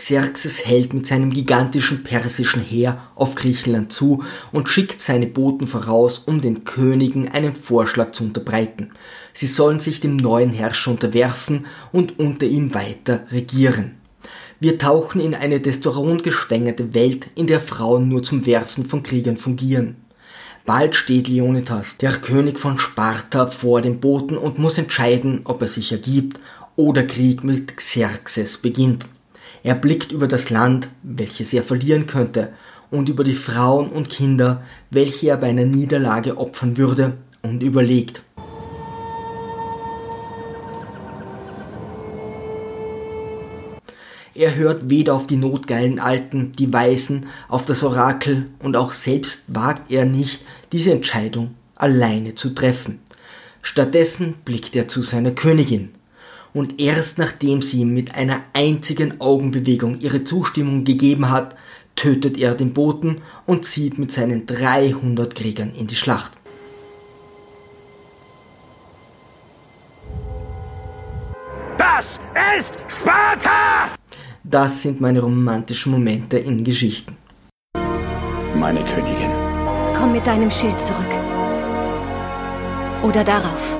Xerxes hält mit seinem gigantischen persischen Heer auf Griechenland zu und schickt seine Boten voraus, um den Königen einen Vorschlag zu unterbreiten. Sie sollen sich dem neuen Herrscher unterwerfen und unter ihm weiter regieren. Wir tauchen in eine testosterongeschwängerte Welt, in der Frauen nur zum Werfen von Kriegern fungieren. Bald steht Leonidas, der König von Sparta, vor den Boten und muss entscheiden, ob er sich ergibt oder Krieg mit Xerxes beginnt. Er blickt über das Land, welches er verlieren könnte, und über die Frauen und Kinder, welche er bei einer Niederlage opfern würde, und überlegt. Er hört weder auf die notgeilen Alten, die Weisen, auf das Orakel und auch selbst wagt er nicht, diese Entscheidung alleine zu treffen. Stattdessen blickt er zu seiner Königin und erst nachdem sie mit einer einzigen Augenbewegung ihre Zustimmung gegeben hat, tötet er den Boten und zieht mit seinen 300 Kriegern in die Schlacht. Das ist Sparta! Das sind meine romantischen Momente in Geschichten. Meine Königin. Komm mit deinem Schild zurück. Oder darauf.